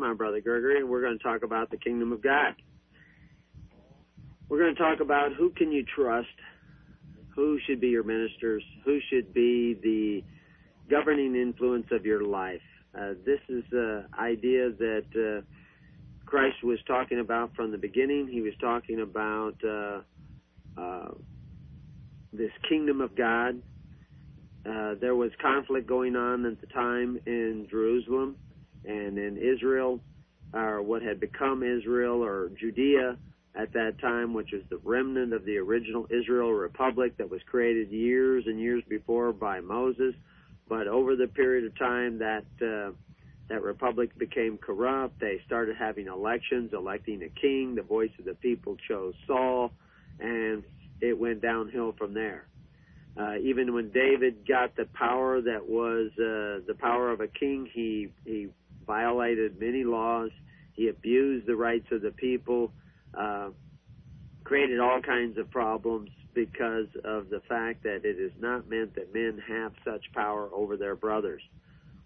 to. I'm Brother Gregory, and we're going to talk about the Kingdom of God. We're going to talk about who can you trust, who should be your ministers, who should be the governing influence of your life. Uh, this is the idea that uh, Christ was talking about from the beginning. He was talking about uh, uh this kingdom of God. Uh, there was conflict going on at the time in Jerusalem and in Israel, or what had become Israel or Judea at that time, which was the remnant of the original Israel Republic that was created years and years before by Moses. But over the period of time that uh, that republic became corrupt, they started having elections, electing a king. The voice of the people chose Saul, and it went downhill from there. Uh, even when David got the power that was uh, the power of a king, he he violated many laws. He abused the rights of the people uh, created all kinds of problems because of the fact that it is not meant that men have such power over their brothers.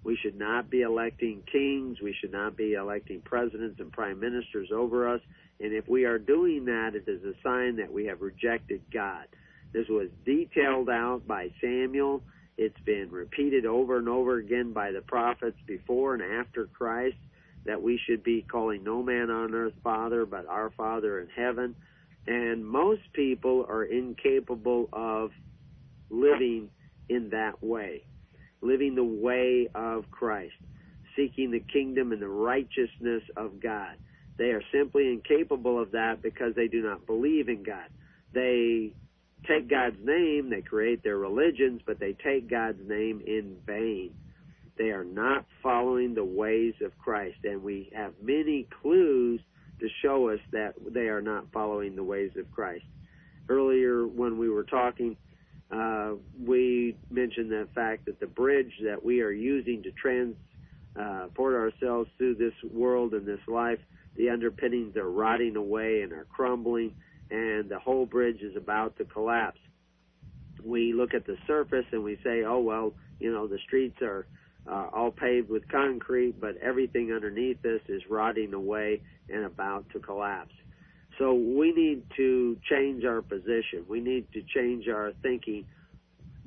We should not be electing kings. We should not be electing presidents and prime ministers over us. And if we are doing that, it is a sign that we have rejected God. This was detailed out by Samuel. It's been repeated over and over again by the prophets before and after Christ that we should be calling no man on earth Father, but our Father in heaven. And most people are incapable of living in that way, living the way of Christ, seeking the kingdom and the righteousness of God. They are simply incapable of that because they do not believe in God. They take God's name, they create their religions, but they take God's name in vain. They are not following the ways of Christ. And we have many clues to show us that they are not following the ways of Christ. Earlier, when we were talking, uh, we mentioned the fact that the bridge that we are using to transport uh, ourselves through this world and this life, the underpinnings are rotting away and are crumbling, and the whole bridge is about to collapse. We look at the surface and we say, oh, well, you know, the streets are uh, all paved with concrete, but everything underneath this is rotting away and about to collapse. So we need to change our position. We need to change our thinking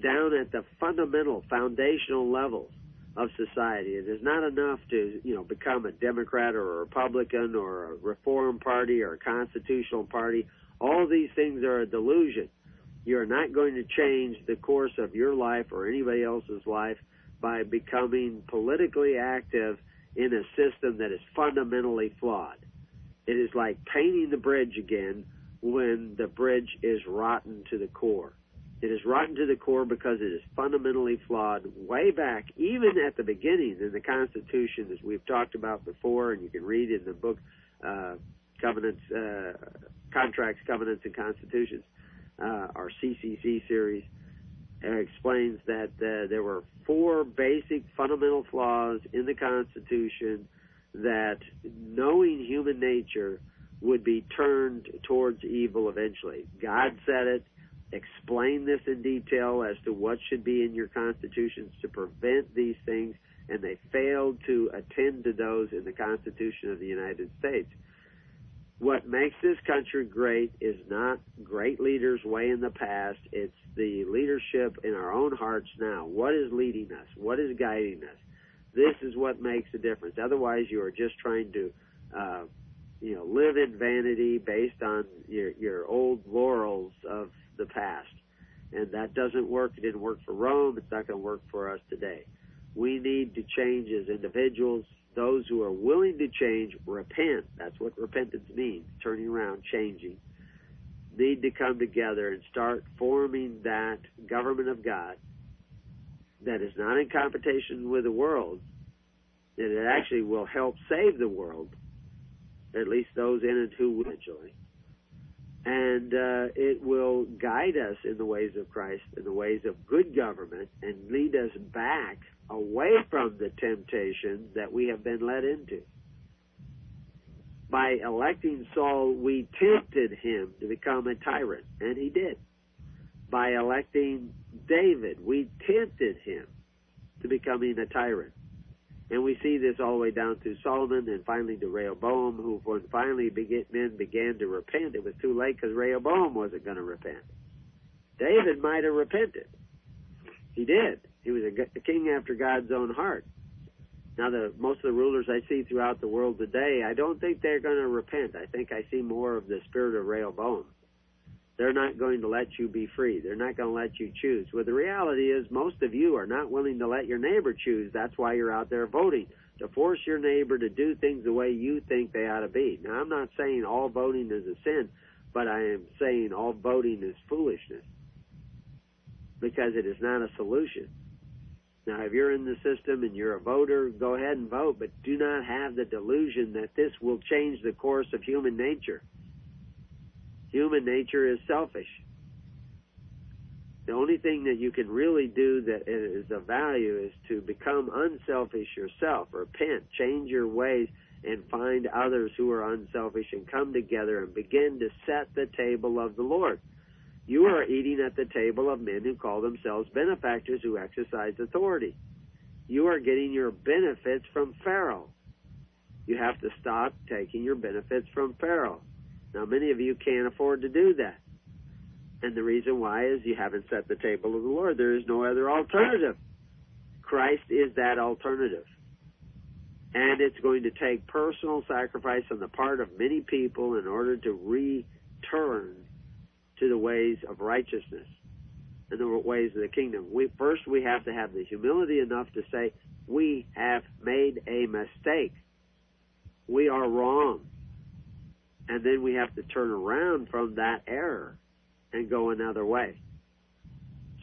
down at the fundamental, foundational levels of society. It is not enough to, you know, become a Democrat or a Republican or a Reform Party or a Constitutional Party. All these things are a delusion. You're not going to change the course of your life or anybody else's life by becoming politically active in a system that is fundamentally flawed. It is like painting the bridge again when the bridge is rotten to the core. It is rotten to the core because it is fundamentally flawed way back, even at the beginning in the Constitution, as we've talked about before, and you can read in the book uh, Covenants, uh, Contracts, Covenants, and Constitutions, uh, our CCC series explains that uh, there were four basic fundamental flaws in the Constitution that knowing human nature would be turned towards evil eventually. God said it, Explain this in detail as to what should be in your constitutions to prevent these things, and they failed to attend to those in the Constitution of the United States. What makes this country great is not great leaders way in the past. It's the leadership in our own hearts now. What is leading us? What is guiding us? This is what makes a difference. Otherwise, you are just trying to, uh, you know, live in vanity based on your your old laurels of the past, and that doesn't work. It didn't work for Rome. It's not going to work for us today. We need to change as individuals those who are willing to change, repent. That's what repentance means, turning around, changing. Need to come together and start forming that government of God that is not in competition with the world, that it actually will help save the world, at least those in it who will enjoy. And uh, it will guide us in the ways of Christ, in the ways of good government, and lead us back away from the temptation that we have been led into. By electing Saul, we tempted him to become a tyrant, and he did. By electing David, we tempted him to becoming a tyrant. And we see this all the way down to Solomon and finally to Rehoboam, who when finally men began to repent, it was too late because Rehoboam wasn't going to repent. David might have repented. He did. He was a, a king after God's own heart. Now, the most of the rulers I see throughout the world today, I don't think they're going to repent. I think I see more of the spirit of Rehoboam. They're not going to let you be free. They're not going to let you choose. Well, the reality is most of you are not willing to let your neighbor choose. That's why you're out there voting to force your neighbor to do things the way you think they ought to be. Now, I'm not saying all voting is a sin, but I am saying all voting is foolishness because it is not a solution. Now, if you're in the system and you're a voter, go ahead and vote, but do not have the delusion that this will change the course of human nature. Human nature is selfish. The only thing that you can really do that is of value is to become unselfish yourself, repent, change your ways, and find others who are unselfish and come together and begin to set the table of the Lord. You are eating at the table of men who call themselves benefactors who exercise authority. You are getting your benefits from Pharaoh. You have to stop taking your benefits from Pharaoh. Now, many of you can't afford to do that. And the reason why is you haven't set the table of the Lord. There is no other alternative. Christ is that alternative. And it's going to take personal sacrifice on the part of many people in order to return to the ways of righteousness and the ways of the kingdom. We, first, we have to have the humility enough to say, we have made a mistake. We are wrong and then we have to turn around from that error and go another way.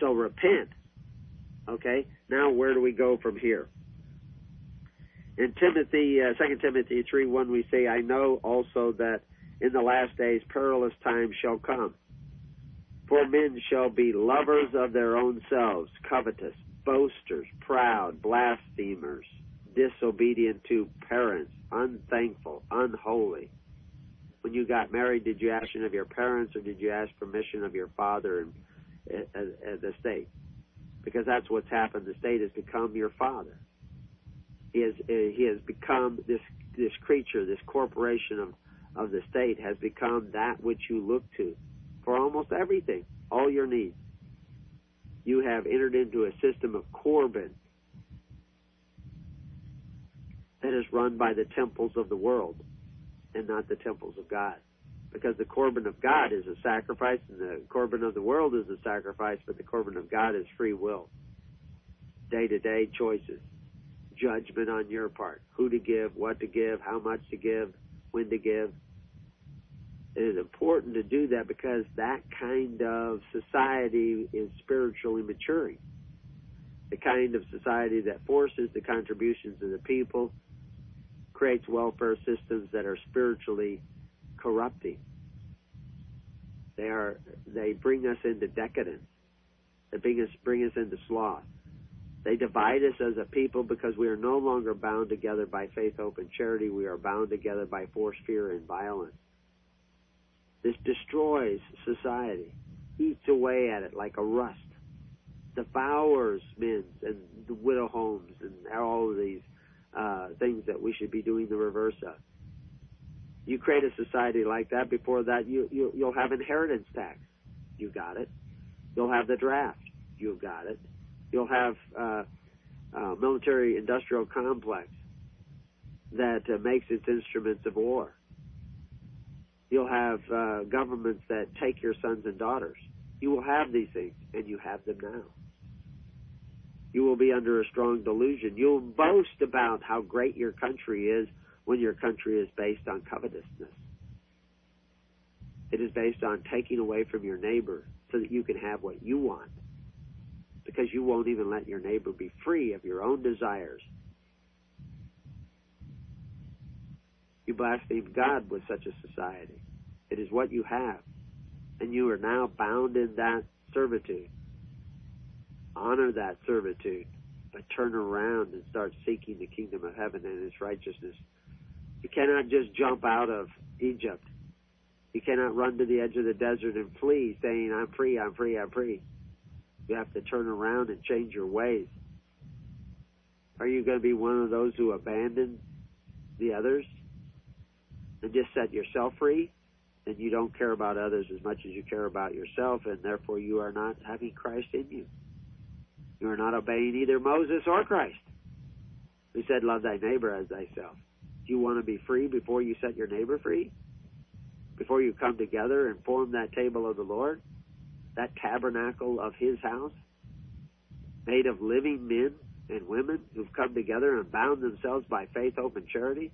So repent. Okay, now where do we go from here? In Timothy, uh, 2 Timothy 3 1, we say, I know also that in the last days perilous times shall come. For men shall be lovers of their own selves, covetous, boasters, proud, blasphemers, disobedient to parents, unthankful, unholy when you got married, did you ask of your parents or did you ask permission of your father and uh, the state? Because that's what's happened. The state has become your father. He has he has become this this creature, this corporation of of the state has become that which you look to for almost everything, all your needs. You have entered into a system of Corban that is run by the temples of the world and not the temples of God. Because the Corban of God is a sacrifice and the Corban of the world is a sacrifice, but the Corban of God is free will. Day to day choices. Judgment on your part. Who to give, what to give, how much to give, when to give. It is important to do that because that kind of society is spiritually maturing. The kind of society that forces the contributions of the people creates welfare systems that are spiritually corrupting. They are they bring us into decadence. They bring us bring us into sloth. They divide us as a people because we are no longer bound together by faith, hope, and charity. We are bound together by force, fear, and violence. This destroys society, eats away at it like a rust, devours men and widow homes and all of these uh, things that we should be doing the reverse of. You create a society like that. Before that, you, you you'll have inheritance tax. You got it. You'll have the draft. You got it. You'll have uh, uh, military industrial complex that uh, makes its instruments of war. You'll have uh, governments that take your sons and daughters. You will have these things, and you have them now you will be under a strong delusion. You'll boast about how great your country is when your country is based on covetousness. It is based on taking away from your neighbor so that you can have what you want. Because you won't even let your neighbor be free of your own desires. You blaspheme God with such a society. It is what you have. And you are now bound in that servitude honor that servitude, but turn around and start seeking the kingdom of heaven and its righteousness. You cannot just jump out of Egypt. You cannot run to the edge of the desert and flee saying, I'm free, I'm free, I'm free. You have to turn around and change your ways. Are you going to be one of those who abandon the others and just set yourself free? And you don't care about others as much as you care about yourself, and therefore you are not having Christ in you. You are not obeying either Moses or Christ, who said, Love thy neighbor as thyself. Do you want to be free before you set your neighbor free? Before you come together and form that table of the Lord? That tabernacle of his house? Made of living men and women who've come together and bound themselves by faith, hope, and charity?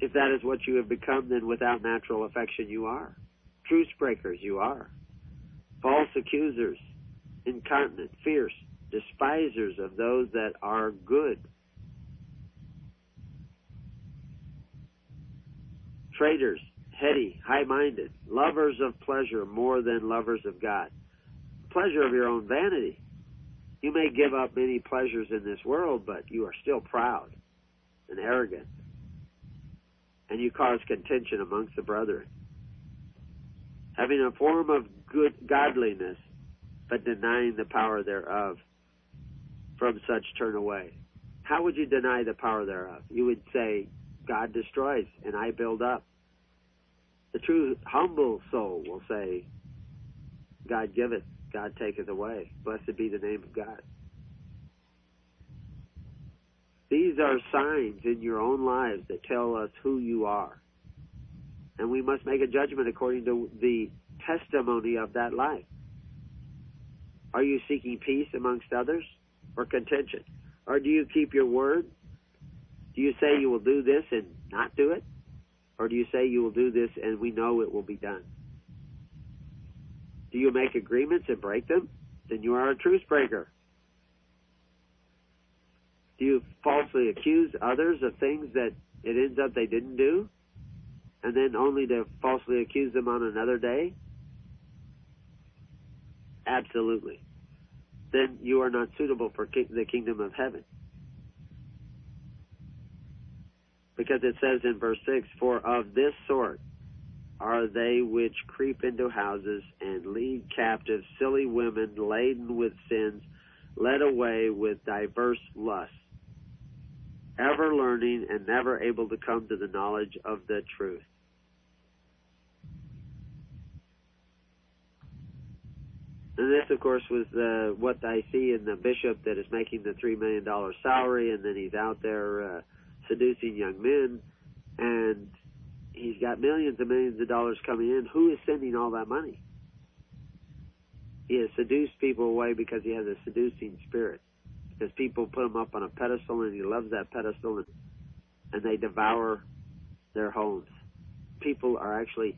If that is what you have become, then without natural affection you are. Truce breakers you are. False accusers, incontinent, fierce, despisers of those that are good. Traitors, heady, high-minded, lovers of pleasure more than lovers of God. Pleasure of your own vanity. You may give up many pleasures in this world, but you are still proud and arrogant and you cause contention amongst the brethren. Having a form of good godliness, but denying the power thereof, from such turn away. How would you deny the power thereof? You would say, God destroys and I build up. The true humble soul will say, God giveth, God taketh away. Blessed be the name of God. These are signs in your own lives that tell us who you are. And we must make a judgment according to the testimony of that life. Are you seeking peace amongst others or contention? Or do you keep your word? Do you say you will do this and not do it? Or do you say you will do this and we know it will be done? Do you make agreements and break them? Then you are a truce breaker. Do you falsely accuse others of things that it ends up they didn't do? And then only to falsely accuse them on another day? Absolutely. Then you are not suitable for the kingdom of heaven. Because it says in verse 6, For of this sort are they which creep into houses and lead captive silly women laden with sins, led away with diverse lusts ever learning and never able to come to the knowledge of the truth. And this, of course, was the, what I see in the bishop that is making the $3 million salary, and then he's out there uh, seducing young men, and he's got millions and millions of dollars coming in. Who is sending all that money? He has seduced people away because he has a seducing spirit because people put him up on a pedestal and he loves that pedestal and, and they devour their homes. People are actually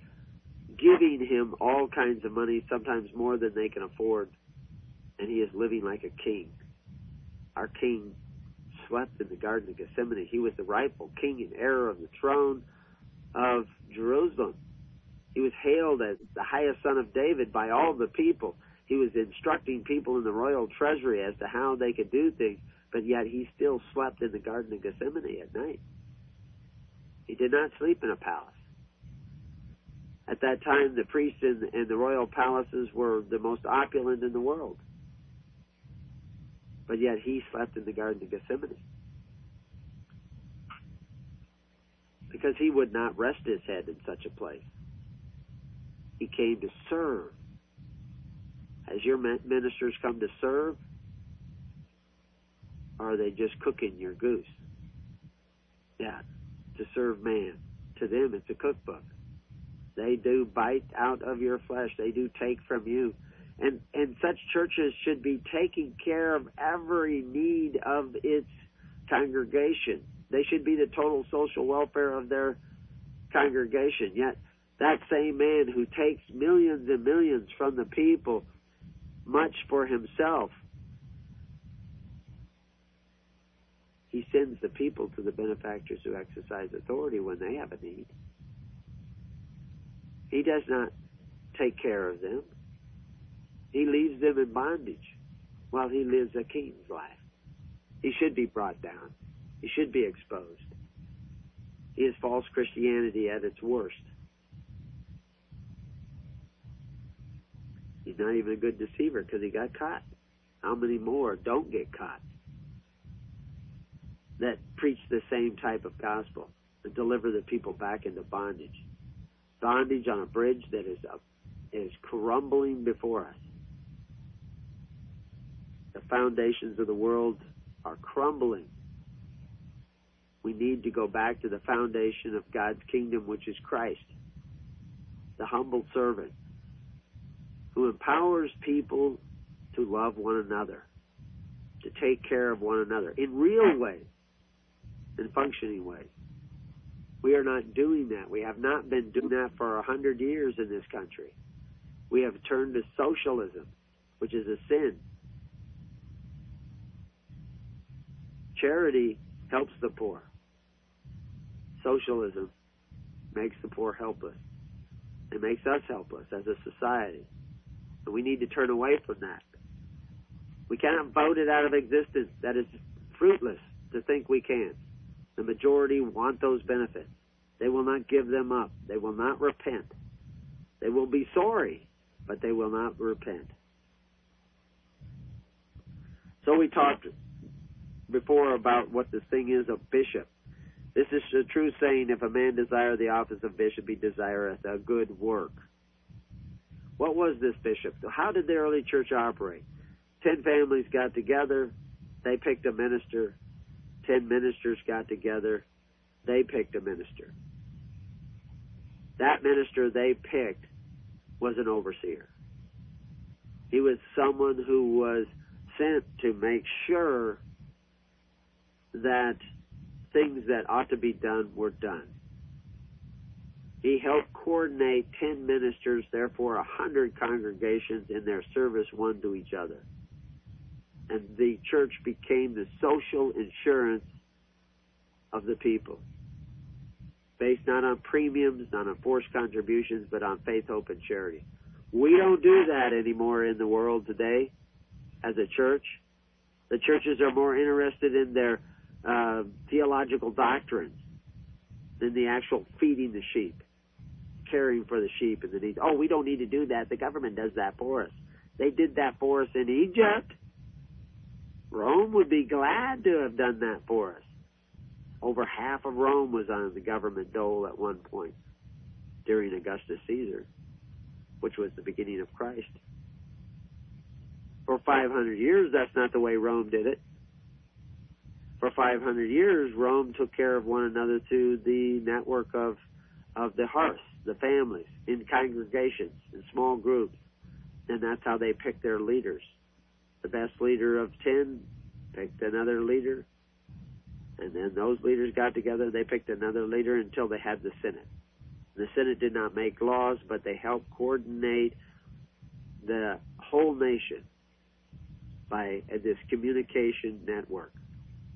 giving him all kinds of money, sometimes more than they can afford, and he is living like a king. Our king slept in the Garden of Gethsemane. He was the rightful king and heir of the throne of Jerusalem. He was hailed as the highest son of David by all the people. He was instructing people in the royal treasury as to how they could do things, but yet he still slept in the Garden of Gethsemane at night. He did not sleep in a palace. At that time, the priests in, in the royal palaces were the most opulent in the world. But yet he slept in the Garden of Gethsemane. Because he would not rest his head in such a place. He came to serve as your ministers come to serve, or are they just cooking your goose? Yeah, to serve man. To them, it's a cookbook. They do bite out of your flesh. They do take from you. And, and such churches should be taking care of every need of its congregation. They should be the total social welfare of their congregation. Yet, that same man who takes millions and millions from the people much for himself. He sends the people to the benefactors who exercise authority when they have a need. He does not take care of them. He leaves them in bondage while he lives a king's life. He should be brought down. He should be exposed. He is false Christianity at its worst. He's not even a good deceiver because he got caught. How many more don't get caught that preach the same type of gospel and deliver the people back into bondage? Bondage on a bridge that is up, is crumbling before us. The foundations of the world are crumbling. We need to go back to the foundation of God's kingdom, which is Christ, the humble servant who empowers people to love one another, to take care of one another in real ways, in functioning ways. We are not doing that. We have not been doing that for a hundred years in this country. We have turned to socialism, which is a sin. Charity helps the poor. Socialism makes the poor helpless. It makes us helpless as a society. And we need to turn away from that. We cannot vote it out of existence. That is fruitless to think we can. The majority want those benefits. They will not give them up. They will not repent. They will be sorry, but they will not repent. So we talked before about what the thing is of bishop. This is a true saying, if a man desire the office of bishop, he desireth a good work. What was this bishop? How did the early church operate? Ten families got together, they picked a minister. Ten ministers got together, they picked a minister. That minister they picked was an overseer. He was someone who was sent to make sure that things that ought to be done were done. He helped coordinate 10 ministers, therefore a 100 congregations in their service one to each other. And the church became the social insurance of the people. Based not on premiums, not on forced contributions, but on faith, hope, and charity. We don't do that anymore in the world today as a church. The churches are more interested in their uh, theological doctrines than the actual feeding the sheep caring for the sheep and the needs. Oh, we don't need to do that. The government does that for us. They did that for us in Egypt. Rome would be glad to have done that for us. Over half of Rome was on the government dole at one point during Augustus Caesar, which was the beginning of Christ. For 500 years, that's not the way Rome did it. For 500 years, Rome took care of one another through the network of, of the hearth the families, in congregations, in small groups. And that's how they picked their leaders. The best leader of 10 picked another leader. And then those leaders got together, they picked another leader until they had the Senate. The Senate did not make laws, but they helped coordinate the whole nation by this communication network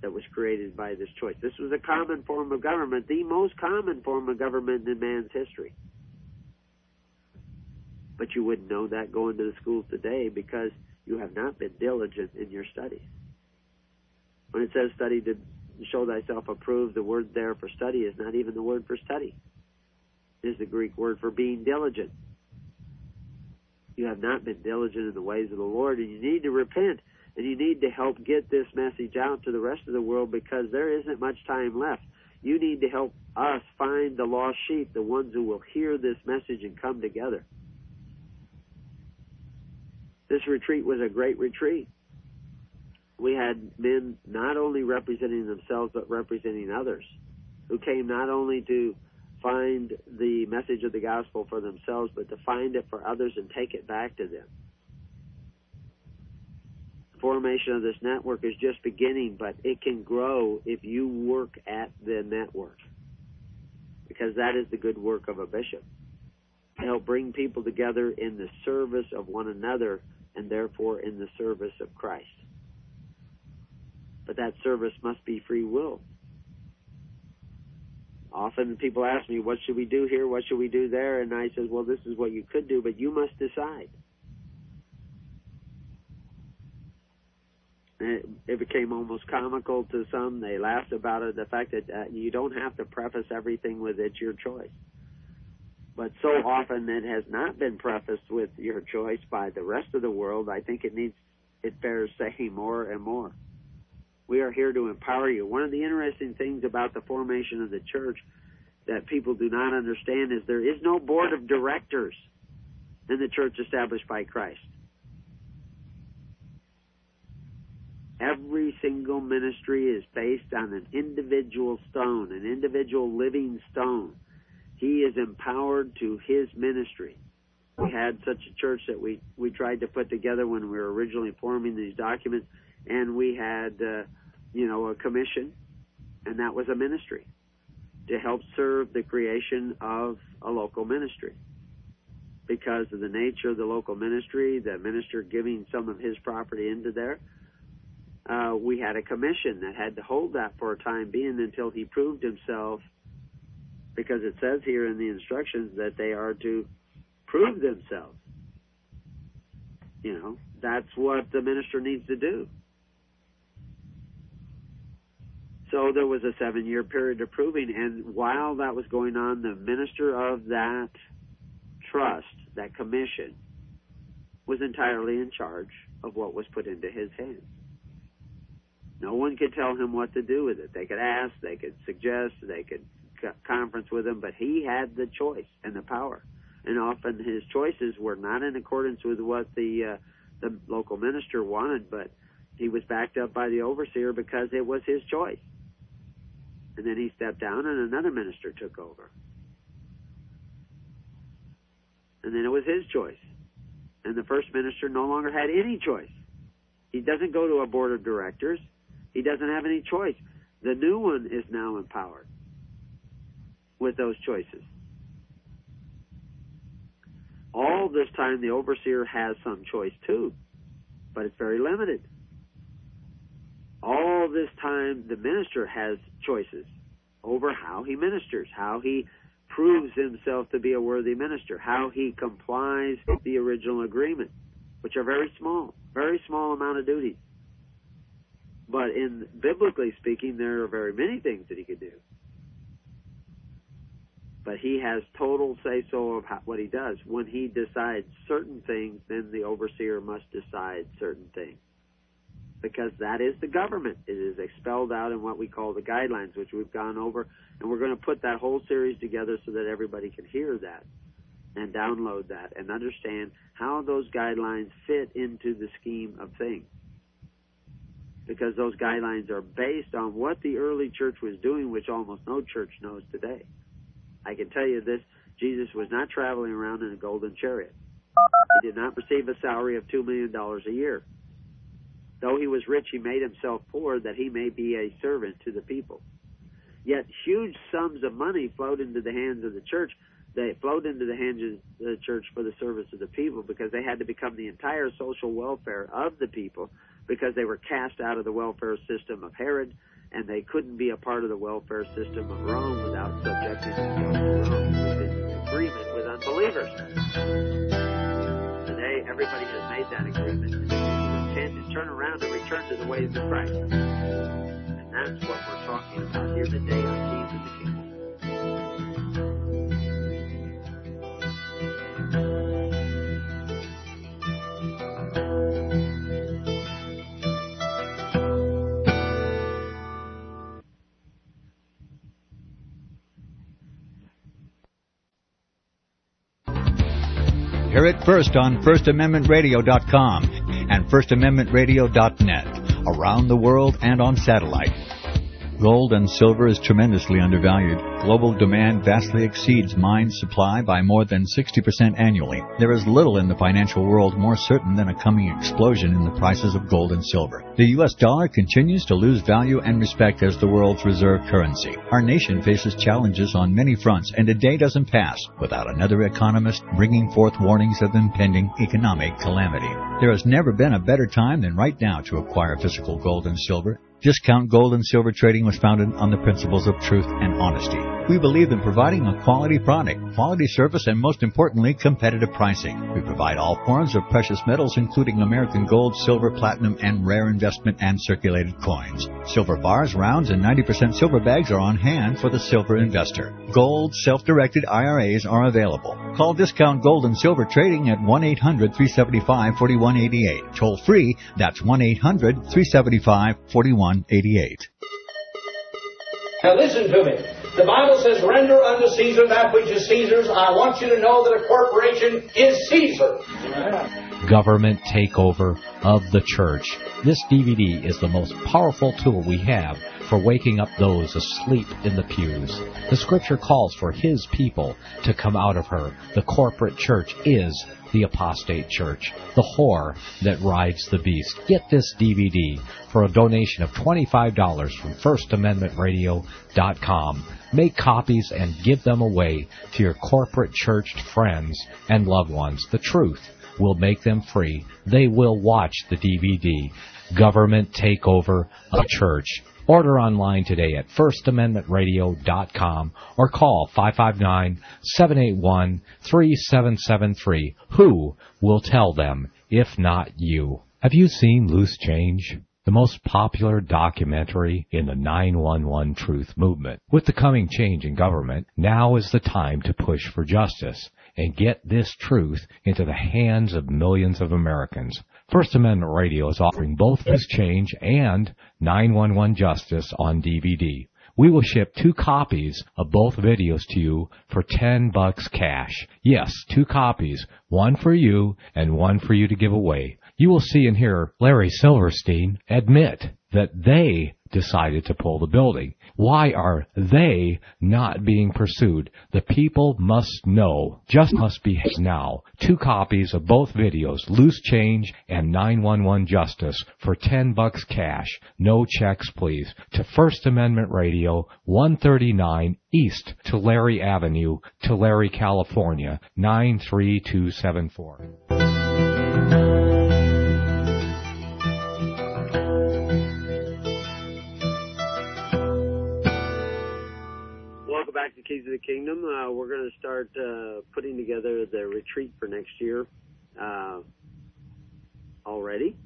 that was created by this choice. This was a common form of government, the most common form of government in man's history. But you wouldn't know that going to the schools today because you have not been diligent in your studies. When it says study to show thyself approved, the word there for study is not even the word for study. It is the Greek word for being diligent. You have not been diligent in the ways of the Lord, and you need to repent and you need to help get this message out to the rest of the world because there isn't much time left. You need to help us find the lost sheep, the ones who will hear this message and come together. This retreat was a great retreat. We had men not only representing themselves but representing others who came not only to find the message of the gospel for themselves but to find it for others and take it back to them formation of this network is just beginning, but it can grow if you work at the network. Because that is the good work of a bishop. To help bring people together in the service of one another and therefore in the service of Christ. But that service must be free will. Often people ask me, what should we do here? What should we do there? And I says, well, this is what you could do, but you must decide. It, it became almost comical to some. They laughed about it. The fact that uh, you don't have to preface everything with "it's your choice." But so often it has not been prefaced with your choice by the rest of the world. I think it needs, it bears saying more and more. We are here to empower you. One of the interesting things about the formation of the church that people do not understand is there is no board of directors in the church established by Christ. Every single ministry is based on an individual stone, an individual living stone. He is empowered to his ministry. We had such a church that we, we tried to put together when we were originally forming these documents, and we had, uh, you know, a commission, and that was a ministry to help serve the creation of a local ministry. Because of the nature of the local ministry, the minister giving some of his property into there, uh, we had a commission that had to hold that for a time being until he proved himself, because it says here in the instructions that they are to prove themselves. You know, that's what the minister needs to do. So there was a seven year period of proving, and while that was going on, the minister of that trust, that commission, was entirely in charge of what was put into his hands. No one could tell him what to do with it. They could ask, they could suggest, they could conference with him, but he had the choice and the power. And often his choices were not in accordance with what the uh, the local minister wanted, but he was backed up by the overseer because it was his choice. And then he stepped down and another minister took over. And then it was his choice. And the first minister no longer had any choice. He doesn't go to a board of directors. He doesn't have any choice. The new one is now empowered with those choices. All this time, the overseer has some choice too, but it's very limited all this time the minister has choices over how he ministers, how he proves himself to be a worthy minister, how he complies with the original agreement, which are very small, very small amount of duties. But in biblically speaking, there are very many things that he could do. But he has total say so of how, what he does. When he decides certain things, then the overseer must decide certain things because that is the government. It is expelled out in what we call the guidelines, which we've gone over, and we're going to put that whole series together so that everybody can hear that and download that and understand how those guidelines fit into the scheme of things. Because those guidelines are based on what the early church was doing, which almost no church knows today. I can tell you this Jesus was not traveling around in a golden chariot. He did not receive a salary of $2 million a year. Though he was rich, he made himself poor that he may be a servant to the people. Yet huge sums of money flowed into the hands of the church. They flowed into the hands of the church for the service of the people because they had to become the entire social welfare of the people because they were cast out of the welfare system of Herod and they couldn't be a part of the welfare system of Rome without subjecting themselves to Rome, is agreement with unbelievers. Today, everybody has made that agreement to turn around and return to the ways of Christ. And that's what we're talking about here today on Keys of the Kingdom. Hear it first on FirstAmendmentRadio.com and FirstAmendmentRadio.net, around the world and on satellite. Gold and silver is tremendously undervalued. Global demand vastly exceeds mine supply by more than 60% annually. There is little in the financial world more certain than a coming explosion in the prices of gold and silver. The US dollar continues to lose value and respect as the world's reserve currency. Our nation faces challenges on many fronts, and a day doesn't pass without another economist bringing forth warnings of impending economic calamity. There has never been a better time than right now to acquire physical gold and silver Discount Gold and Silver Trading was founded on the principles of truth and honesty. We believe in providing a quality product, quality service, and most importantly, competitive pricing. We provide all forms of precious metals, including American gold, silver, platinum, and rare investment and circulated coins. Silver bars, rounds, and 90% silver bags are on hand for the silver investor. Gold self-directed IRAs are available. Call Discount Gold and Silver Trading at 1-800-375-4188. Toll free, that's 1-800-375-4188. Now listen to me. The Bible says, render unto Caesar that which is Caesar's. I want you to know that a corporation is Caesar. Government takeover of the church. This DVD is the most powerful tool we have for waking up those asleep in the pews. The scripture calls for his people to come out of her. The corporate church is the apostate church, the whore that rides the beast. Get this DVD for a donation of $25 from FirstAmendmentRadio.com. Make copies and give them away to your corporate church friends and loved ones. The truth will make them free. They will watch the DVD. Government Takeover of Church. Order online today at firstamendmentradio.com or call 559-781-3773. Who will tell them if not you? Have you seen Loose Change? The most popular documentary in the 911 truth movement. With the coming change in government, now is the time to push for justice and get this truth into the hands of millions of Americans. First Amendment Radio is offering both this change and 911 justice on DVD. We will ship two copies of both videos to you for 10 bucks cash. Yes, two copies, one for you and one for you to give away. You will see and hear Larry Silverstein admit that they decided to pull the building. Why are they not being pursued? The people must know. Just must be now. Two copies of both videos, Loose Change and 911 Justice for 10 bucks cash. No checks please. To First Amendment Radio, 139 East Tulare Avenue, Tulare, California, 93274. Keys of the Kingdom. Uh, we're going to start uh, putting together the retreat for next year uh, already.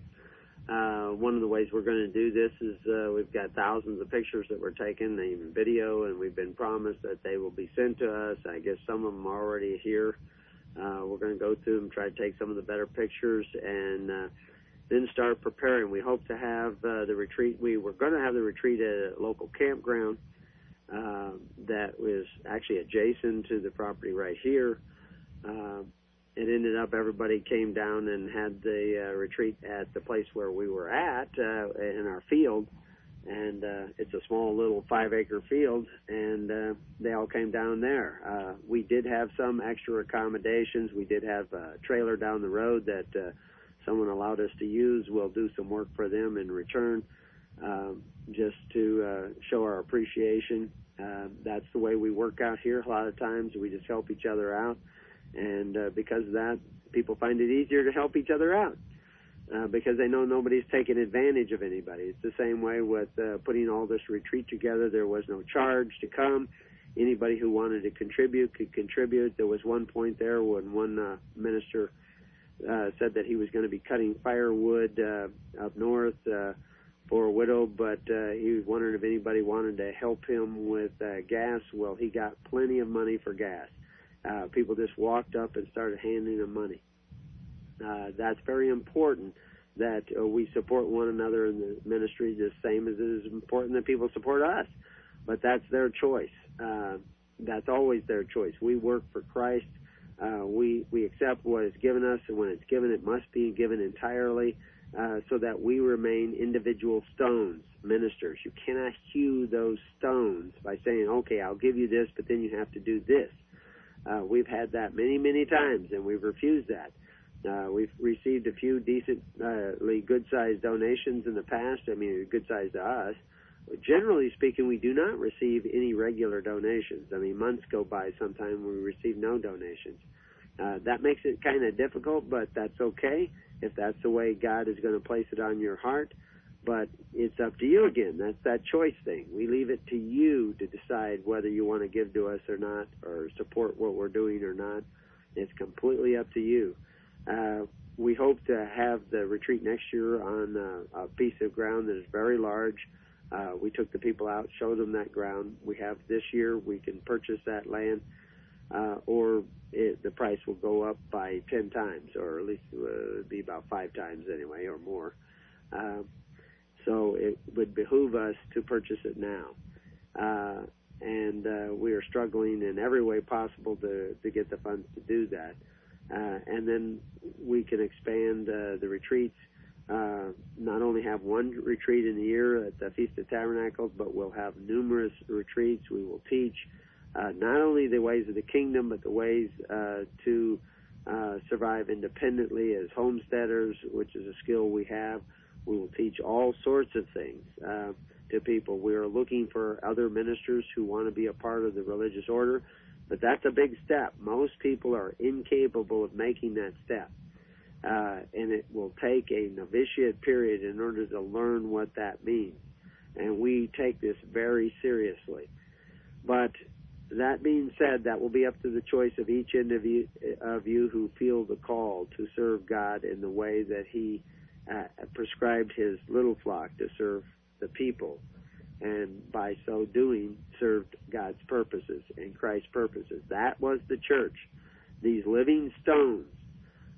Uh, one of the ways we're going to do this is uh, we've got thousands of pictures that we're taking, even video, and we've been promised that they will be sent to us. I guess some of them are already here. Uh, we're going to go through them, try to take some of the better pictures, and then start preparing. We hope to have the retreat. We were going to have the retreat at a local campground that was actually adjacent to the property right here. Uh, it ended up everybody came down and had the uh, retreat at the place where we were at uh, in our field, and uh, it's a small little five acre field, and uh, they all came down there. Uh, we did have some extra accommodations. We did have a trailer down the road that uh, someone allowed us to use. We'll do some work for them in return. Um, just to uh, show our appreciation. Uh, that's the way we work out here. A lot of times we just help each other out, and uh, because of that, people find it easier to help each other out uh, because they know nobody's taking advantage of anybody. It's the same way with uh, putting all this retreat together. There was no charge to come. Anybody who wanted to contribute could contribute. There was one point there when one uh, minister uh, said that he was going to be cutting firewood uh, up north. Uh, for a widow, but uh, he was wondering if anybody wanted to help him with uh, gas. Well, he got plenty of money for gas. Uh, people just walked up and started handing him money. Uh, that's very important that uh, we support one another in the ministry the same as it is important that people support us. But that's their choice. Uh, that's always their choice. We work for Christ. Uh, we we accept what is given us, and when it's given, it must be given entirely uh, so that we remain individual stones, ministers. You cannot hew those stones by saying, okay, I'll give you this, but then you have to do this. Uh, we've had that many, many times, and we've refused that. Uh, we've received a few decently good-sized donations in the past. I mean, good-sized to us. Generally speaking, we do not receive any regular donations. I mean, months go by sometime we receive no donations. Uh, that makes it kind of difficult, but that's okay if that's the way God is going to place it on your heart. But it's up to you again. That's that choice thing. We leave it to you to decide whether you want to give to us or not, or support what we're doing or not. It's completely up to you. Uh, we hope to have the retreat next year on uh, a piece of ground that is very large. Uh, we took the people out, showed them that ground. We have this year. We can purchase that land, uh, or it, the price will go up by ten times, or at least uh, be about five times anyway, or more. Uh, so it would behoove us to purchase it now. Uh, and uh, we are struggling in every way possible to, to get the funds to do that. Uh, and then we can expand uh, the retreats. Uh, not only have one retreat in the year at the Feast of Tabernacles, but we'll have numerous retreats. We will teach not only the ways of the kingdom, but the ways uh, to uh, survive independently as homesteaders, which is a skill we have. We will teach all sorts of things uh, to people. We are looking for other ministers who want to be a part of the religious order, but that's a big step. Most people are incapable of making that step. Uh, and it will take a novitiate period in order to learn what that means. And we take this very seriously. But that being said, that will be up to the choice of each you, of you who feel the call to serve God in the way that He uh, prescribed His little flock to serve the people, and by so doing, served God's purposes and Christ's purposes. That was the church. These living stones,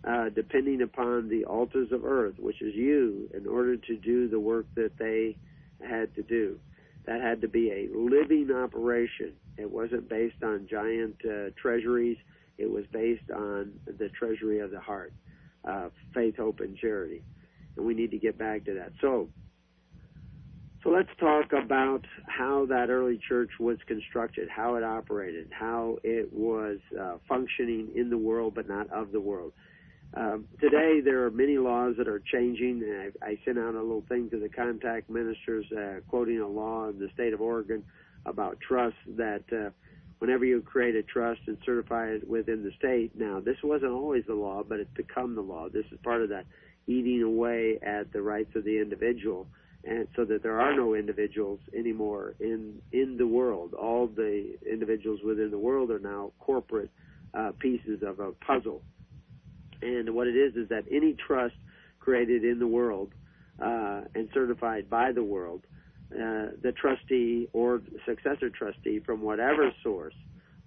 uh, depending upon the altars of earth, which is you, in order to do the work that they had to do. That had to be a living operation. It wasn't based on giant uh, treasuries. It was based on the treasury of the heart, uh, faith, hope, and charity. And we need to get back to that. So, so let's talk about how that early church was constructed, how it operated, how it was uh, functioning in the world but not of the world. Um, today, there are many laws that are changing. I, I sent out a little thing to the contact ministers uh, quoting a law in the state of Oregon about trust that uh, whenever you create a trust and certify it within the state, now this wasn't always the law, but it's become the law. This is part of that eating away at the rights of the individual and so that there are no individuals anymore in in the world. All the individuals within the world are now corporate uh, pieces of a puzzle. And what it is is that any trust created in the world uh, and certified by the world, uh, the trustee or successor trustee from whatever source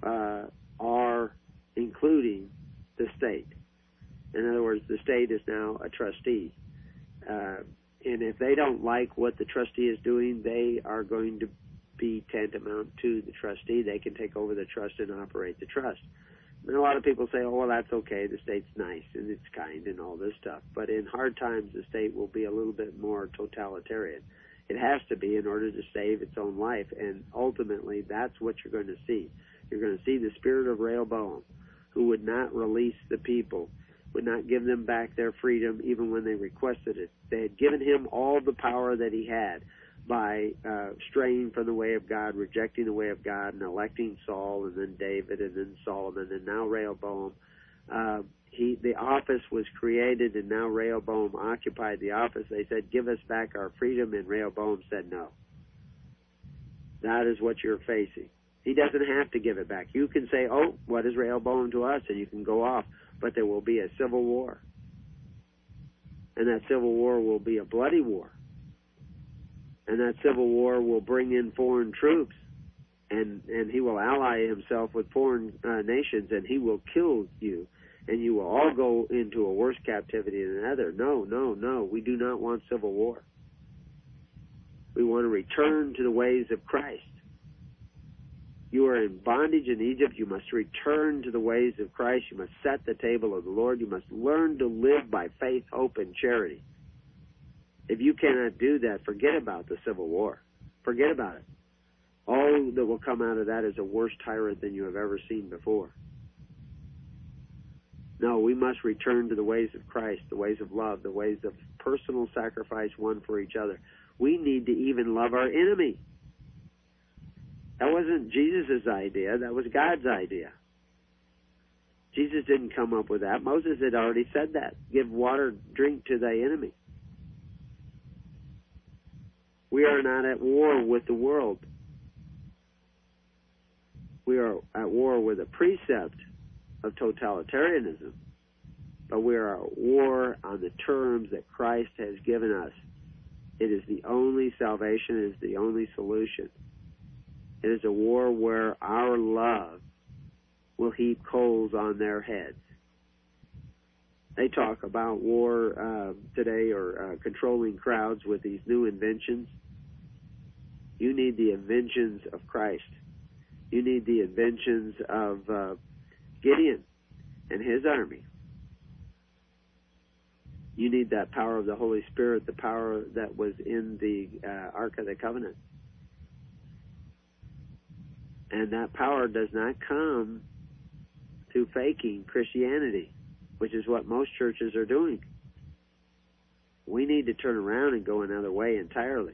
uh, are including the state. In other words, the state is now a trustee. Uh, and if they don't like what the trustee is doing, they are going to be tantamount to the trustee. They can take over the trust and operate the trust. And a lot of people say, oh, well, that's okay. The state's nice and it's kind and all this stuff. But in hard times, the state will be a little bit more totalitarian. It has to be in order to save its own life. And ultimately, that's what you're going to see. You're going to see the spirit of Rehoboam, who would not release the people would not give them back their freedom even when they requested it. They had given him all the power that he had by uh, straying from the way of God, rejecting the way of God, and electing Saul, and then David, and then Solomon, and now Rehoboam. Uh, he, the office was created, and now Rehoboam occupied the office. They said, "Give us back our freedom," and Rehoboam said, "No." That is what you're facing. He doesn't have to give it back. You can say, "Oh, what is Rehoboam to us?" and you can go off but there will be a civil war. And that civil war will be a bloody war. And that civil war will bring in foreign troops. And, and he will ally himself with foreign uh, nations and he will kill you. And you will all go into a worse captivity than another. No, no, no. We do not want civil war. We want to return to the ways of Christ. You are in bondage in Egypt. You must return to the ways of Christ. You must set the table of the Lord. You must learn to live by faith, hope, and charity. If you cannot do that, forget about the Civil War. Forget about it. All that will come out of that is a worse tyrant than you have ever seen before. No, we must return to the ways of Christ, the ways of love, the ways of personal sacrifice one for each other. We need to even love our enemy. That wasn't Jesus' idea, that was God's idea. Jesus didn't come up with that. Moses had already said that. Give water, drink to thy enemy. We are not at war with the world. We are at war with a precept of totalitarianism, but we are at war on the terms that Christ has given us. It is the only salvation, it is the only solution. It is a war where our love will heap coals on their heads. They talk about war uh, today or uh, controlling crowds with these new inventions. You need the inventions of Christ. You need the inventions of uh, Gideon and his army. You need that power of the Holy Spirit, the power that was in the uh, Ark of the Covenant. And that power does not come through faking Christianity, which is what most churches are doing. We need to turn around and go another way entirely.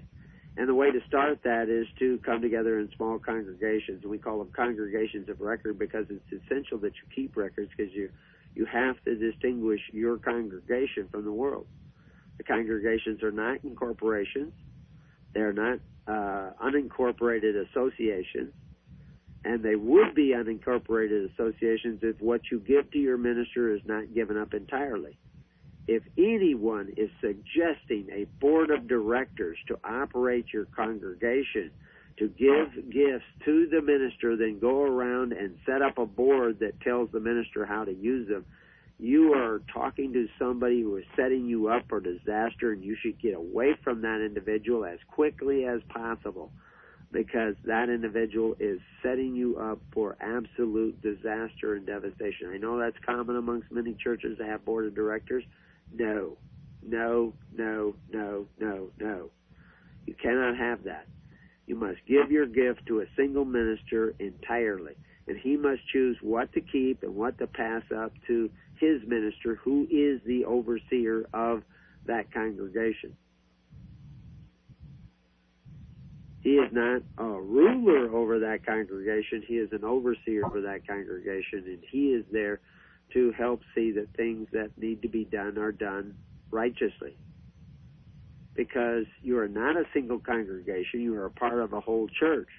And the way to start that is to come together in small congregations. We call them congregations of record because it's essential that you keep records because you you have to distinguish your congregation from the world. The congregations are not incorporations. They're not uh, unincorporated associations. And they would be unincorporated associations if what you give to your minister is not given up entirely if anyone is suggesting a board of directors to operate your congregation, to give gifts to the minister, then go around and set up a board that tells the minister how to use them, you are talking to somebody who is setting you up for disaster, and you should get away from that individual as quickly as possible because that individual is setting you up for absolute disaster and devastation. I know that's common amongst many churches that have board of directors. No, no, no, no, no, no. You cannot have that. You must give your gift to a single minister entirely, and he must choose what to keep and what to pass up to his minister, who is the overseer of that congregation. He is not a ruler over that congregation. He is an overseer for that congregation, and he is there to help see that things that need to be done are done righteously. Because you are not a single congregation, you are a part of a whole church.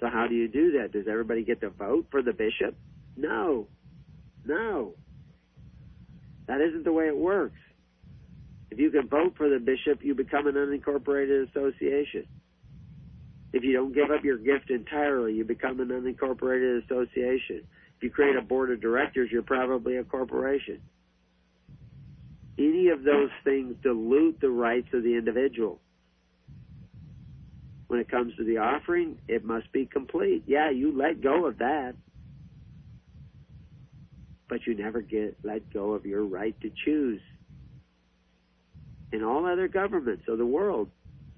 So how do you do that? Does everybody get to vote for the bishop? No. No. That isn't the way it works. If you can vote for the bishop, you become an unincorporated association. If you don't give up your gift entirely, you become an unincorporated association. You create a board of directors, you're probably a corporation. Any of those things dilute the rights of the individual. When it comes to the offering, it must be complete. Yeah, you let go of that. But you never get let go of your right to choose. In all other governments of the world,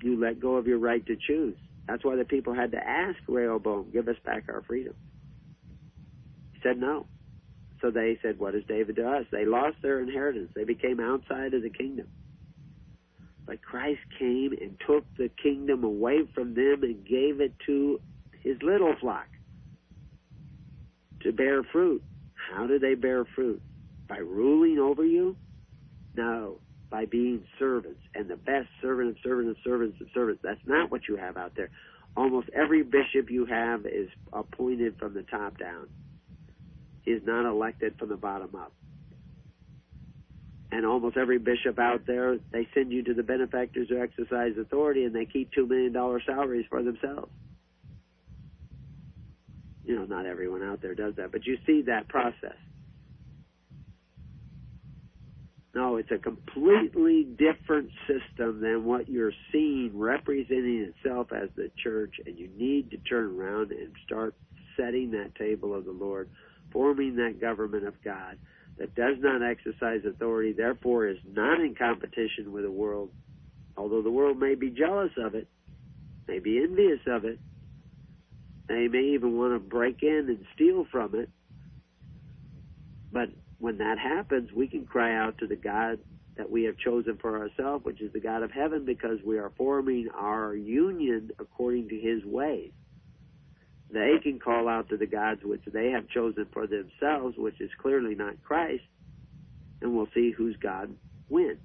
you let go of your right to choose. That's why the people had to ask Rehoboam, give us back our freedom said no. So they said, What is David to us? They lost their inheritance. They became outside of the kingdom. But Christ came and took the kingdom away from them and gave it to his little flock to bear fruit. How do they bear fruit? By ruling over you? No, by being servants and the best servant of servants of servants of servants. That's not what you have out there. Almost every bishop you have is appointed from the top down is not elected from the bottom up. And almost every bishop out there, they send you to the benefactors who exercise authority and they keep $2 million salaries for themselves. You know, not everyone out there does that, but you see that process. No, it's a completely different system than what you're seeing representing itself as the church, and you need to turn around and start setting that table of the Lord forming that government of God that does not exercise authority, therefore is not in competition with the world, although the world may be jealous of it, may be envious of it, they may even want to break in and steal from it. But when that happens, we can cry out to the God that we have chosen for ourselves, which is the God of heaven, because we are forming our union according to his ways they can call out to the gods which they have chosen for themselves, which is clearly not Christ, and we'll see whose God wins.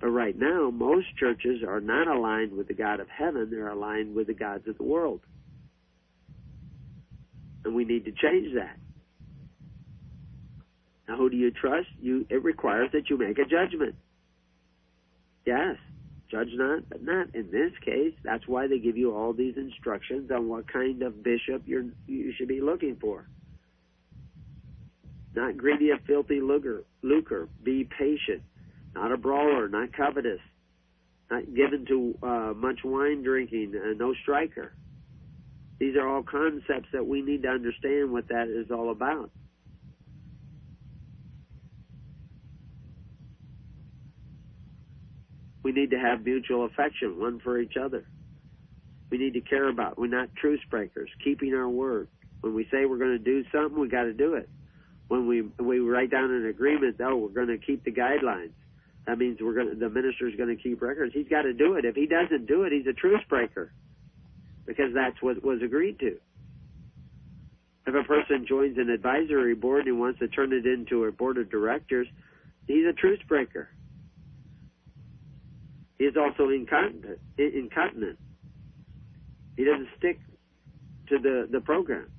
But right now, most churches are not aligned with the God of heaven, they're aligned with the gods of the world. And we need to change that. Now, who do you trust? You, it requires that you make a judgment. Yes, judge not, but not in this case. That's why they give you all these instructions on what kind of bishop you're, you should be looking for. Not greedy of filthy lucre. Be patient. Not a brawler, not covetous. Not given to uh, much wine drinking, uh, no striker. These are all concepts that we need to understand what that is all about. We need to have mutual affection, one for each other. We need to care about. We're not truce breakers, keeping our word. When we say we're going to do something, we got to do it. When we we write down an agreement, oh, we're going to keep the guidelines. That means we're going to, the minister's going to keep records. He's got to do it. If he doesn't do it, he's a truce breaker because that's what was agreed to. If a person joins an advisory board and wants to turn it into a board of directors, he's a truce breaker. He is also incontinent. incontinent. He doesn't stick to the, the program.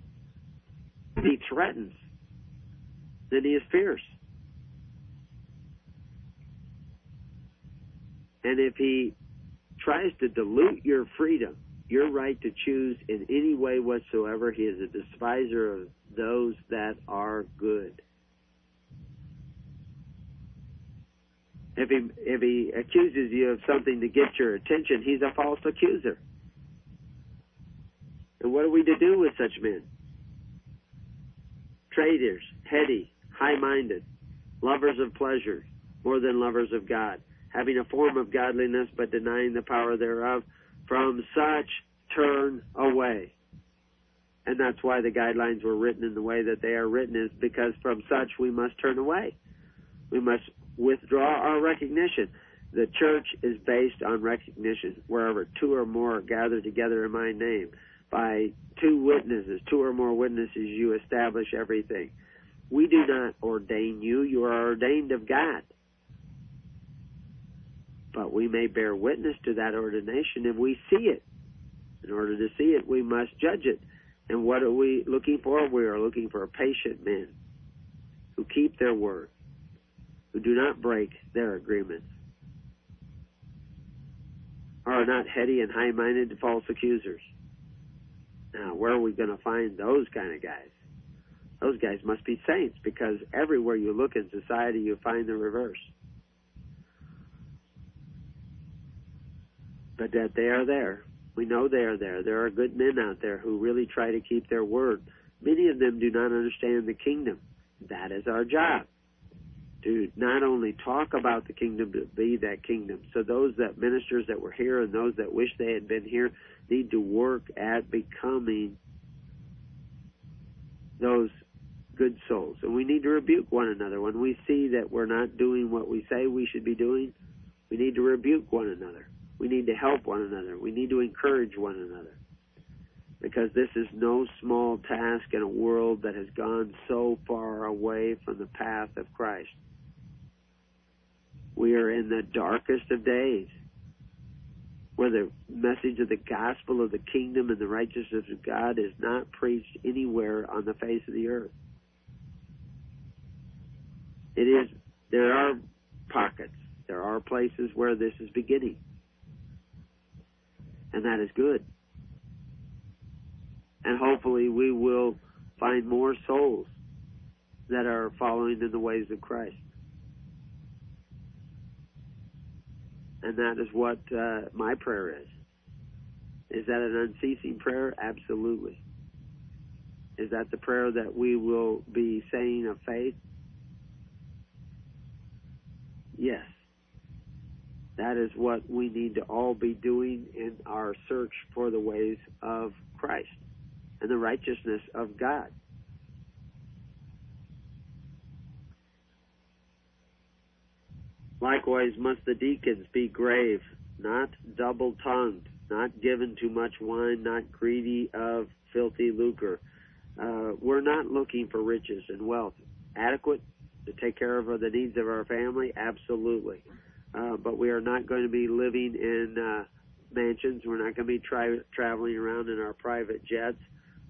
He threatens. Then he is fierce. And if he tries to dilute your freedom, your right to choose in any way whatsoever, he is a despiser of those that are good. If he if he accuses you of something to get your attention, he's a false accuser. And what are we to do with such men? Traitors, heady, high-minded, lovers of pleasure more than lovers of God, having a form of godliness but denying the power thereof. From such turn away. And that's why the guidelines were written in the way that they are written is because from such we must turn away. We must withdraw our recognition. The church is based on recognition. Wherever two or more are gathered together in my name, by two witnesses, two or more witnesses, you establish everything. We do not ordain you. You are ordained of God. But we may bear witness to that ordination if we see it. In order to see it, we must judge it. And what are we looking for? We are looking for patient men who keep their word who do not break their agreements, are not heady and high minded false accusers. Now, where are we going to find those kind of guys? Those guys must be saints because everywhere you look in society, you find the reverse. But that they are there. We know they are there. There are good men out there who really try to keep their word. Many of them do not understand the kingdom. That is our job to not only talk about the kingdom, but be that kingdom. So those that ministers that were here and those that wish they had been here need to work at becoming those good souls. And we need to rebuke one another. When we see that we're not doing what we say we should be doing, we need to rebuke one another. We need to help one another. We need to encourage one another. Because this is no small task in a world that has gone so far away from the path of Christ. We are in the darkest of days where the message of the gospel of the kingdom and the righteousness of God is not preached anywhere on the face of the earth. It is, there are pockets, there are places where this is beginning. And that is good. And hopefully we will find more souls that are following in the ways of Christ. And that is what uh, my prayer is. Is that an unceasing prayer? Absolutely. Is that the prayer that we will be saying of faith? Yes. That is what we need to all be doing in our search for the ways of Christ and the righteousness of God. Likewise must the deacons be grave, not double tongued, not given to much wine, not greedy of filthy lucre. Uh, we're not looking for riches and wealth. Adequate to take care of the needs of our family? Absolutely. uh, but we are not going to be living in uh, mansions. We're not going to be traveling around in our private jets.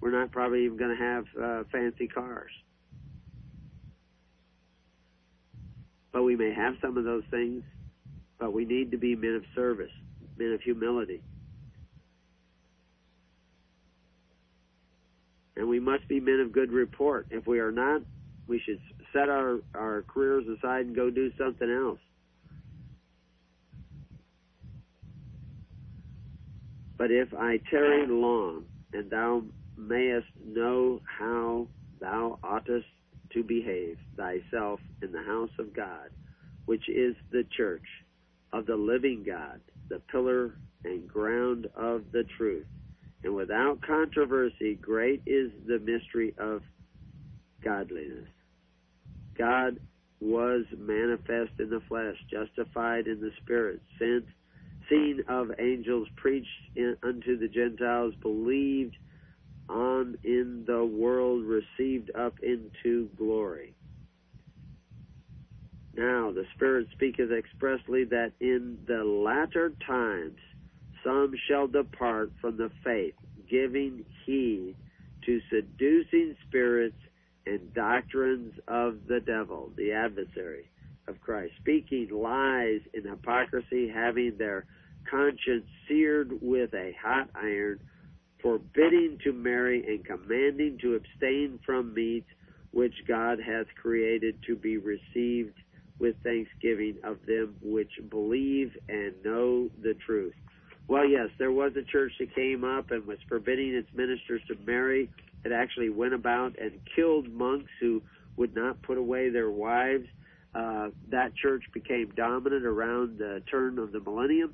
We're not probably even going to have uh, fancy cars. But we may have some of those things, but we need to be men of service, men of humility. And we must be men of good report. If we are not, we should set our, our careers aside and go do something else. But if I tarry long, and thou mayest know how thou oughtest to behave thyself in the house of God, which is the church of the living God, the pillar and ground of the truth. And without controversy, great is the mystery of godliness. God was manifest in the flesh, justified in the spirit, sent, seen of angels, preached in, unto the Gentiles, believed on in the world, received up into glory. Now the Spirit speaketh expressly that in the latter times some shall depart from the faith, giving heed to seducing spirits and doctrines of the devil, the adversary of Christ, speaking lies in hypocrisy, having their conscience seared with a hot iron, forbidding to marry and commanding to abstain from meats which God hath created to be received with thanksgiving of them which believe and know the truth. Well, yes, there was a church that came up and was forbidding its ministers to marry. It actually went about and killed monks who would not put away their wives. Uh, that church became dominant around the turn of the millennium,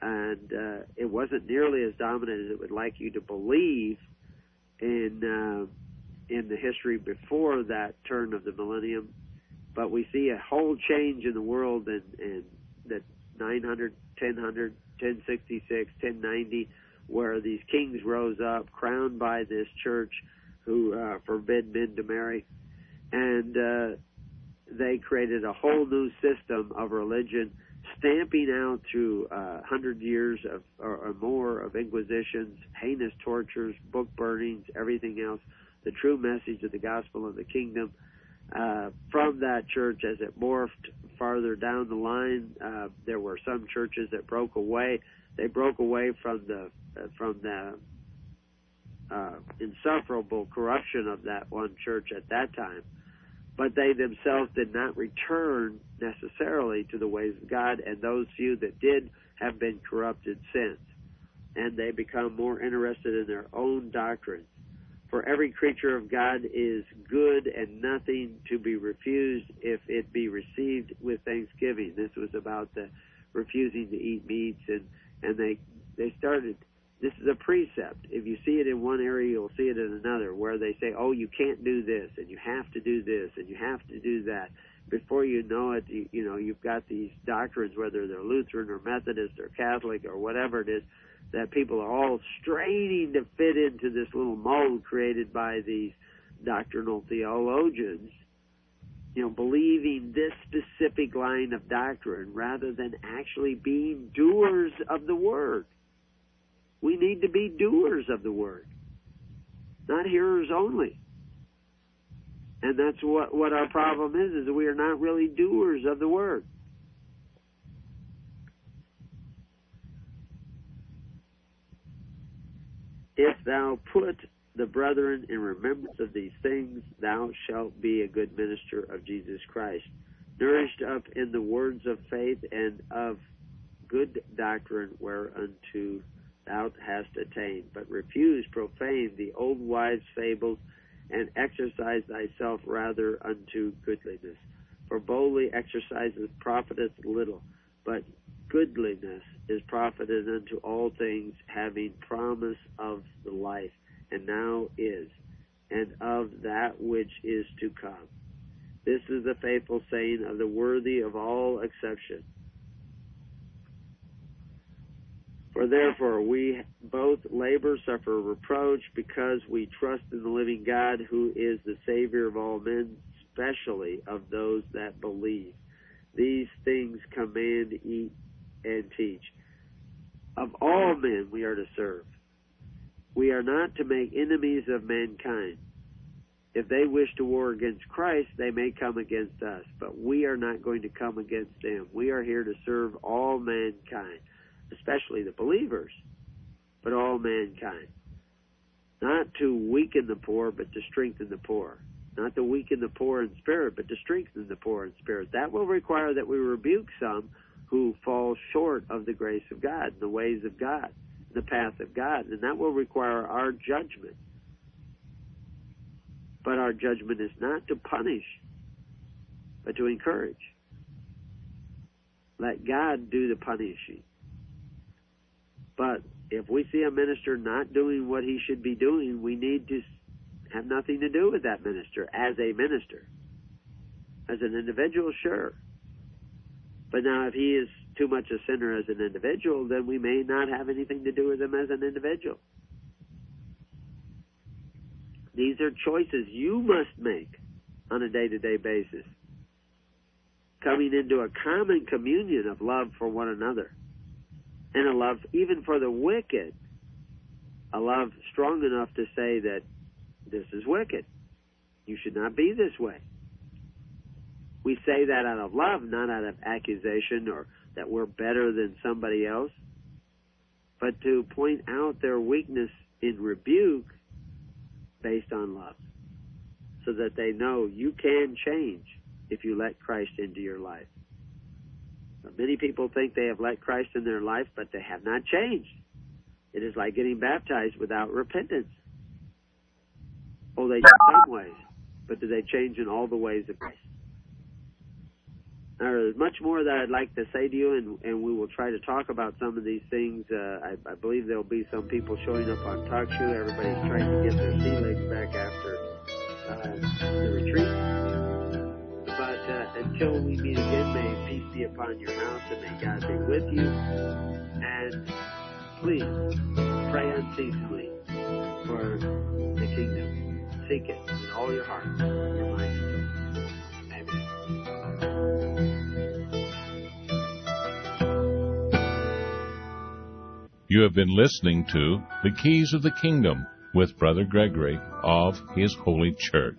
and uh, it wasn't nearly as dominant as it would like you to believe in uh, in the history before that turn of the millennium. But we see a whole change in the world in, in the 900, 1000, 1066, 1090, where these kings rose up, crowned by this church, who uh, forbid men to marry, and uh, they created a whole new system of religion, stamping out through uh, hundred years of or, or more of inquisitions, heinous tortures, book burnings, everything else, the true message of the gospel of the kingdom uh, from that church as it morphed farther down the line. Uh, there were some churches that broke away. They broke away from the uh, from the uh, insufferable corruption of that one church at that time, but they themselves did not return necessarily to the ways of God, and those few that did have been corrupted since, and they become more interested in their own doctrines for every creature of God is good and nothing to be refused if it be received with thanksgiving. This was about the refusing to eat meats and and they they started this is a precept. If you see it in one area, you'll see it in another where they say, "Oh, you can't do this and you have to do this and you have to do that." Before you know it, you, you know, you've got these doctrines whether they're Lutheran or Methodist or Catholic or whatever it is that people are all straining to fit into this little mold created by these doctrinal theologians, you know, believing this specific line of doctrine rather than actually being doers of the word. We need to be doers of the word, not hearers only. And that's what, what our problem is, is that we are not really doers of the word. If thou put the brethren in remembrance of these things, thou shalt be a good minister of Jesus Christ, nourished up in the words of faith and of good doctrine whereunto thou hast attained. But refuse profane the old wives' fables, and exercise thyself rather unto goodliness. For boldly exercises profiteth little, but goodliness is profited unto all things, having promise of the life, and now is, and of that which is to come. This is the faithful saying of the worthy of all exception. For therefore we both labor, suffer reproach, because we trust in the living God, who is the Savior of all men, especially of those that believe These things command, eat, and teach. Of all men we are to serve. We are not to make enemies of mankind. If they wish to war against Christ, they may come against us, but we are not going to come against them. We are here to serve all mankind, especially the believers, but all mankind. Not to weaken the poor, but to strengthen the poor. Not to weaken the poor in spirit, but to strengthen the poor in spirit. That will require that we rebuke some who fall short of the grace of God, the ways of God, the path of God, and that will require our judgment. But our judgment is not to punish, but to encourage. Let God do the punishing. But if we see a minister not doing what he should be doing, we need to have nothing to do with that minister as a minister. As an individual, sure. But now, if he is too much a sinner as an individual, then we may not have anything to do with him as an individual. These are choices you must make on a day to day basis. Coming into a common communion of love for one another and a love even for the wicked. A love strong enough to say that this is wicked. You should not be this way. We say that out of love, not out of accusation or that we're better than somebody else, but to point out their weakness in rebuke based on love so that they know you can change if you let Christ into your life. Many people think they have let Christ in their life, but they have not changed. It is like getting baptized without repentance. Oh, they change some ways, but do they change in all the ways of Christ? There's much more that I'd like to say to you, and, and we will try to talk about some of these things. Uh, I, I believe there'll be some people showing up on TalkShoe. Everybody's trying to get their sea legs back after uh, the retreat. Uh, until we meet again, may peace be upon your house, and may God be with you. And please pray unceasingly for the kingdom. Seek it with all your heart, your mind, and soul. Amen. You have been listening to The Keys of the Kingdom with Brother Gregory of His Holy Church.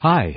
Hi,